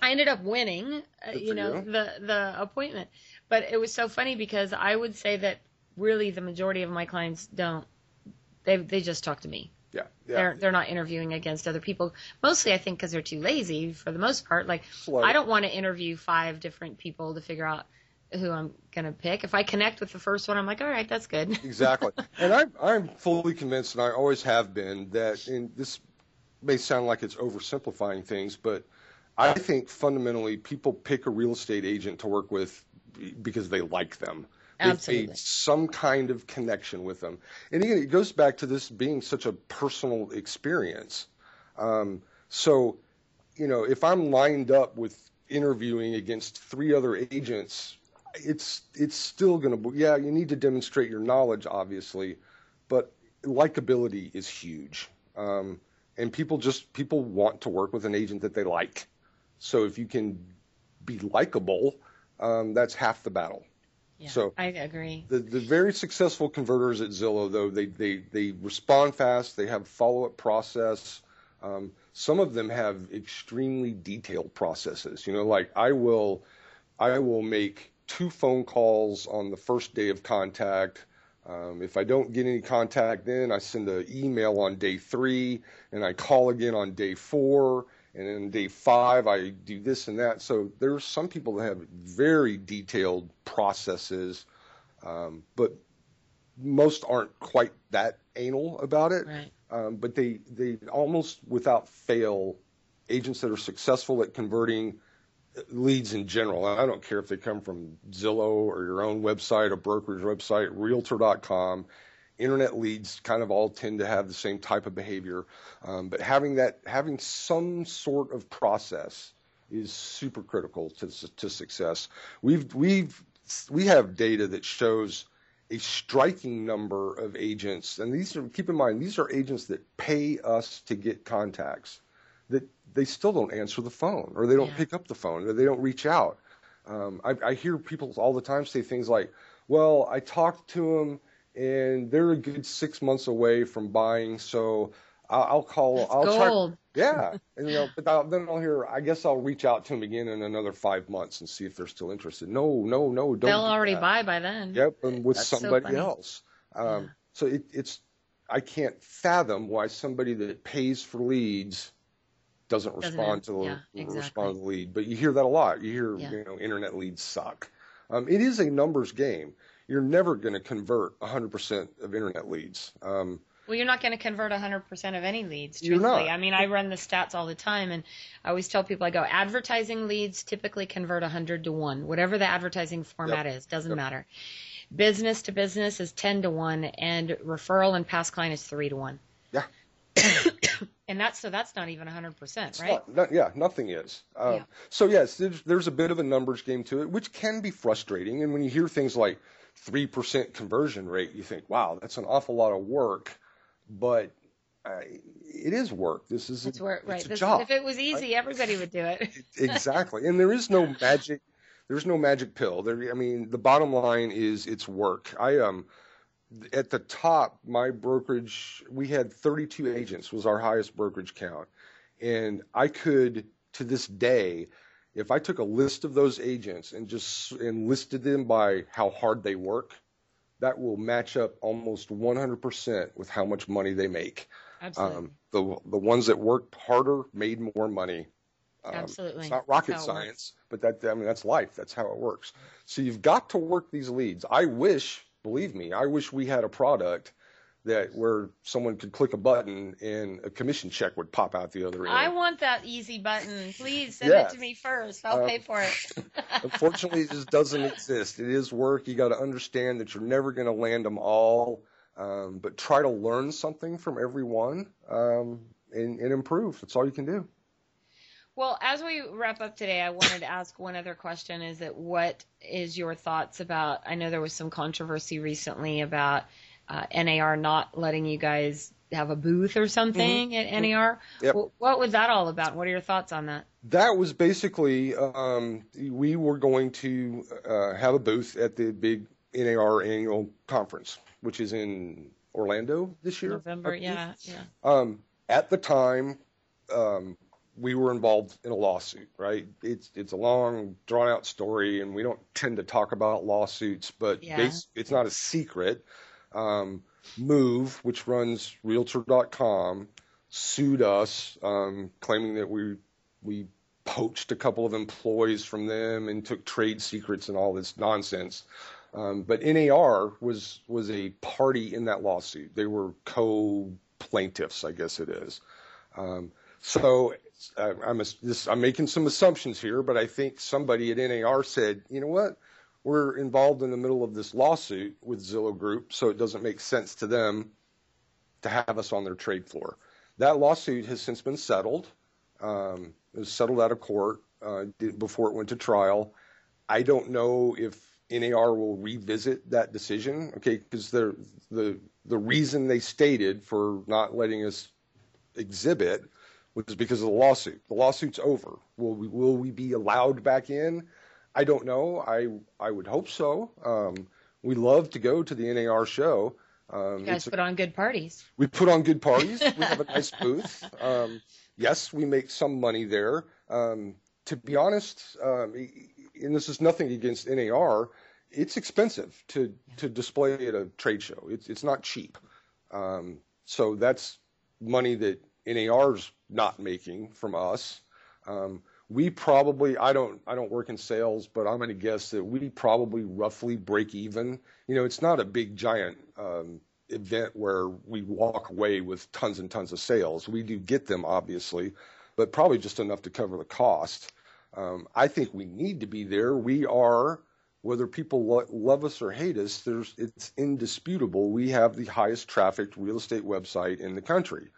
I ended up winning, uh, you know, you. the the appointment. But it was so funny because I would say that really the majority of my clients don't. They they just talk to me. Yeah, yeah. They're they're not interviewing against other people. Mostly, I think, because they're too lazy for the most part. Like, Slow. I don't want to interview five different people to figure out who I'm gonna pick. If I connect with the first one, I'm like, all right, that's good. *laughs* exactly. And I'm I'm fully convinced, and I always have been, that and this may sound like it's oversimplifying things, but I think fundamentally people pick a real estate agent to work with because they like them. They've Absolutely. made some kind of connection with them. And again, it goes back to this being such a personal experience. Um, so, you know, if I'm lined up with interviewing against three other agents, it's it's still going to yeah you need to demonstrate your knowledge obviously, but likability is huge. Um, and people just people want to work with an agent that they like. So if you can be likable, um, that's half the battle. Yeah, so I agree. The the very successful converters at Zillow though they they they respond fast. They have follow up process. Um, some of them have extremely detailed processes. You know, like I will I will make two phone calls on the first day of contact. Um, if I don't get any contact, then I send an email on day three, and I call again on day four, and then day five I do this and that. So there's some people that have very detailed processes, um, but most aren't quite that anal about it. Right. Um, but they they almost without fail, agents that are successful at converting leads in general. I don't care if they come from Zillow or your own website, a brokerage website, Realtor.com. Internet leads kind of all tend to have the same type of behavior, um, but having that, having some sort of process is super critical to to success. We've we've we have data that shows a striking number of agents, and these are keep in mind these are agents that pay us to get contacts that they still don't answer the phone or they don't Yeah. pick up the phone or they don't reach out. Um, I, I hear people all the time say things like, "Well, I talked to them and they're a good six months away from buying, so I'll, I'll call. That's I'll gold. try." Yeah, *laughs* and you know, but I'll, then I'll hear. I guess I'll reach out to them again in another five months and see if they're still interested. No, no, no, don't. They'll do already that. buy by then. Yep, and with That's somebody funny. else. Um, Yeah. So it, it's I can't fathom why somebody that pays for leads doesn't Doesn't respond to the yeah, exactly. respond to the lead. But you hear that a lot. You hear Yeah. you know internet leads suck. Um, it is a numbers game. You're never going to convert 100% of internet leads. Um, Well, you're not going to convert 100% of any leads, You're truthfully. not. I mean, I run the stats all the time, and I always tell people, I go, advertising leads typically convert 100 to 1, whatever the advertising format is, doesn't Yep. matter. Business to business is 10 to 1, and referral and past client is 3 to 1. Yeah. *coughs* and that's so that's not even 100%, It's right? not- not- yeah, nothing is. Um, Yeah. So yes, there's, there's a bit of a numbers game to it, which can be frustrating. And when you hear things like three percent conversion rate, you think, wow, that's an awful lot of work. But uh, it is work. This is It's a, where, right. it's a This, job. if it was easy, everybody would do it. *laughs* exactly. And there is no *laughs* magic. There's no magic pill. There. I mean, the bottom line is it's work. I um, at the top, my brokerage, we had 32 agents was our highest brokerage count, and I could to this day, if I took a list of those agents and just and listed them by how hard they work, that will match up almost 100% with how much money they make. Absolutely. Um, the the ones that worked harder made more money. Um, Absolutely. It's not rocket it science, but that I mean that's life. That's how it works. So you've got to work these leads. I wish, believe me, I wish we had a product that where someone could click a button and a commission check would pop out the other end. I want that easy button. Please send Yeah. it to me first. I'll Um, pay for it. *laughs* Unfortunately, it just doesn't exist. It is work. You got to understand that you're never going to land them all, um, but try to learn something from every one um, and, and improve. That's all you can do. Well, as we wrap up today, I wanted to ask one other question is that what is your thoughts about I know there was some controversy recently about uh, NAR not letting you guys have a booth or something at NAR. Mm-hmm. Yep. Wh- What was that all about? What are your thoughts on that? That was basically um, we were going to uh, have a booth at the big NAR annual conference, which is in Orlando this year. November, yeah, yeah. Um, at the time, um, we were involved in a lawsuit. Right? It's it's a long, drawn out story, and we don't tend to talk about lawsuits, but Yeah. it's not a secret. Um, Move, which runs Realtor.com, sued us, um, claiming that we we poached a couple of employees from them and took trade secrets and all this nonsense. Um, but NAR was was a party in that lawsuit. They were co-plaintiffs, I guess it is. Um, so uh, I'm a, this, I'm making some assumptions here, but I think somebody at NAR said, you know what, we're involved in the middle of this lawsuit with Zillow Group, so it doesn't make sense to them to have us on their trade floor. That lawsuit has since been settled. Um, it was settled out of court. uh, before it went to trial. I don't know if NAR will revisit that decision, okay, because the the reason they stated for not letting us exhibit was because of the lawsuit. The lawsuit's over. Will we will we be allowed back in? I don't know. I I would hope so. Um, we love to go to the NAR show. Um, you guys put on good parties. We put on good parties. *laughs* we have a nice booth. Um, yes, we make some money there. Um, to be honest, um, and this is nothing against NAR, it's expensive to to display at a trade show. It's it's not cheap. Um, so that's money that NAR's not making from us. Um, we probably I don't I don't work in sales, but I'm going to guess that we probably roughly break even. You know, it's not a big giant um, event where we walk away with tons and tons of sales. We do get them obviously, but probably just enough to cover the cost. Um, I think we need to be there. We are, whether people lo- love us or hate us, there's, it's indisputable. We have the highest trafficked real estate website in the country.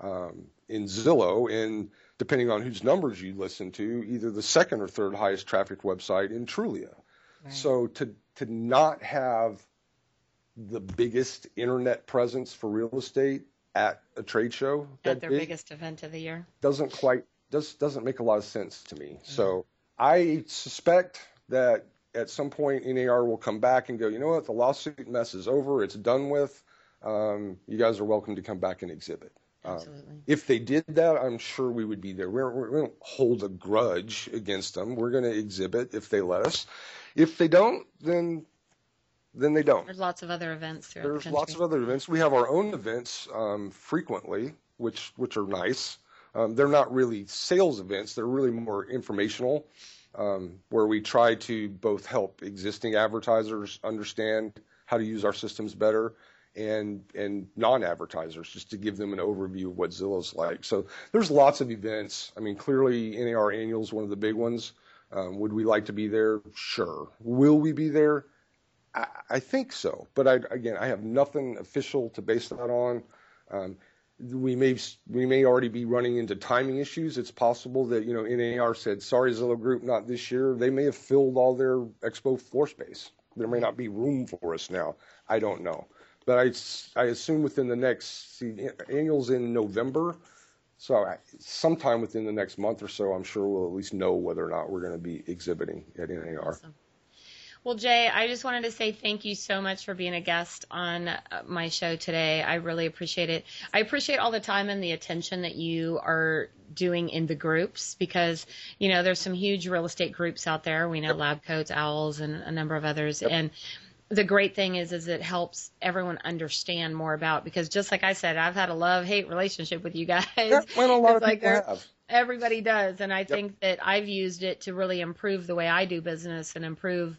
Um, in Zillow, and depending on whose numbers you listen to, either the second or third highest trafficked website in Trulia. Right. So to to not have the biggest internet presence for real estate at a trade show at their biggest event of the year doesn't quite does doesn't make a lot of sense to me. Mm-hmm. So I suspect that at some point NAR will come back and go, you know what, the lawsuit mess is over, it's done with. Um, you guys are welcome to come back and exhibit. Um, Absolutely. if they did that, I'm sure we would be there. We're, we're, we do not hold a grudge against them. We're going to exhibit if they let us. If they don't, then then they don't. There's lots of other events There's the lots of other events. We have our own events um, frequently, which which are nice. Um, they're not really sales events. They're really more informational, um, where we try to both help existing advertisers understand how to use our systems better and and non-advertisers just to give them an overview of what Zillow's like. So there's lots of events. I mean, clearly NAR Annual is one of the big ones. Um, would we like to be there? Sure. Will we be there? I, I think so. But I, again, I have nothing official to base that on. Um, we may we may already be running into timing issues. It's possible that you know NAR said, "Sorry, Zillow Group, not this year." They may have filled all their expo floor space. There may not be room for us now. I don't know. But I, I assume within the next, see, annual's in November. So I, sometime within the next month or so, I'm sure we'll at least know whether or not we're going to be exhibiting at NAR. Awesome. Well, Jay, I just wanted to say thank you so much for being a guest on uh, my show today. I really appreciate it. I appreciate all the time and the attention that you are doing in the groups because, you know, there's some huge real estate groups out there. We know yep. Lab Coats, Owls, and a number of others. Yep. And the great thing is is it helps everyone understand more about because just like I said, I've had a love hate relationship with you guys. Yeah, well, a lot of like people have. Everybody does, and I yep. think that I've used it to really improve the way I do business and improve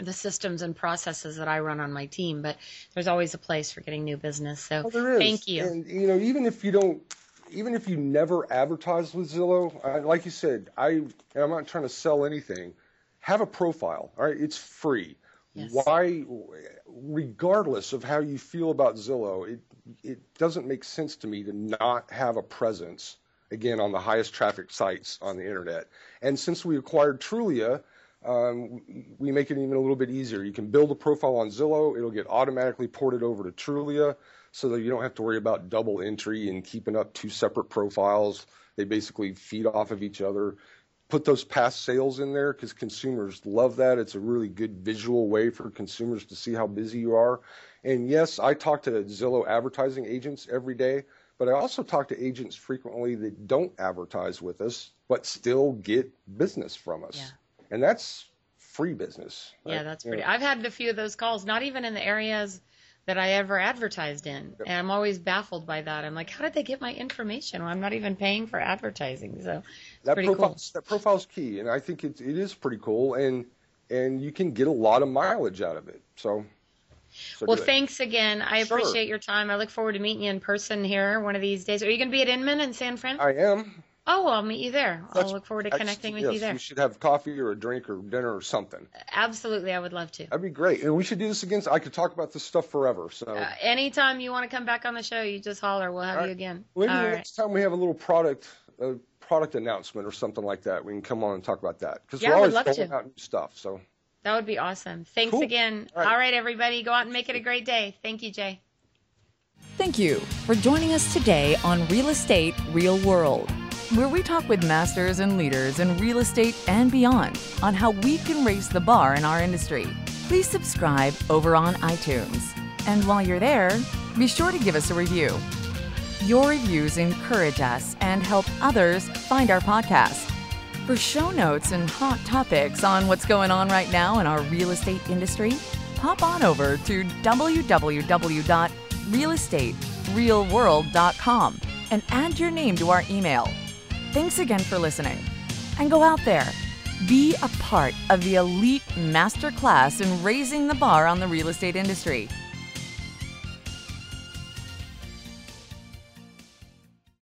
the systems and processes that I run on my team. But there's always a place for getting new business. So oh, well, thank you. And you know, even if you don't even if you never advertise with Zillow, I, like you said, I I'm not trying to sell anything. Have a profile. All right, it's free. Yes. Why, regardless of how you feel about Zillow, it it doesn't make sense to me to not have a presence again on the highest traffic sites on the internet. And since we acquired Trulia, um, we make it even a little bit easier. You can build a profile on Zillow; it'll get automatically ported over to Trulia, so that you don't have to worry about double entry and keeping up two separate profiles. They basically feed off of each other put those past sales in there because consumers love that. It's a really good visual way for consumers to see how busy you are. And yes, I talk to Zillow advertising agents every day, but I also talk to agents frequently that don't advertise with us but still get business from us. Yeah. And that's free business. Right? Yeah, that's pretty. I've had a few of those calls, not even in the areas that I ever advertised in. Yep. And I'm always baffled by that. I'm like, how did they get my information? Well, I'm not even paying for advertising. So that pretty profile, cool. that profile's key, and I think it, it is pretty cool, and and you can get a lot of mileage out of it. So. so well, thanks again. I sure. appreciate your time. I look forward to meeting you in person here one of these days. Are you going to be at Inman in San Fran? I am. Oh, well, I'll meet you there. That's, I'll look forward to connecting with yes, you there. We should have coffee or a drink or dinner or something. Absolutely, I would love to. That'd be great. And we should do this again. I could talk about this stuff forever. So uh, anytime you want to come back on the show, you just holler. We'll have you again. Maybe All next right. time we have a little product a product announcement or something like that, we can come on and talk about that because Yeah, we're I would always love rolling to. out new stuff. So That would be awesome. Thanks Cool. again. All right. All right, everybody, go out and make it a great day. Thank you, Jay. Thank you for joining us today on Real Estate Real World, where we talk with masters and leaders in real estate and beyond on how we can raise the bar in our industry. Please subscribe over on iTunes. And while you're there, be sure to give us a review. Your reviews encourage us and help others find our podcast. For show notes and hot topics on what's going on right now in our real estate industry, hop on over to www.realestaterealworld.com and add your name to our email. Thanks again for listening. And go out there, be a part of the elite masterclass in raising the bar on the real estate industry.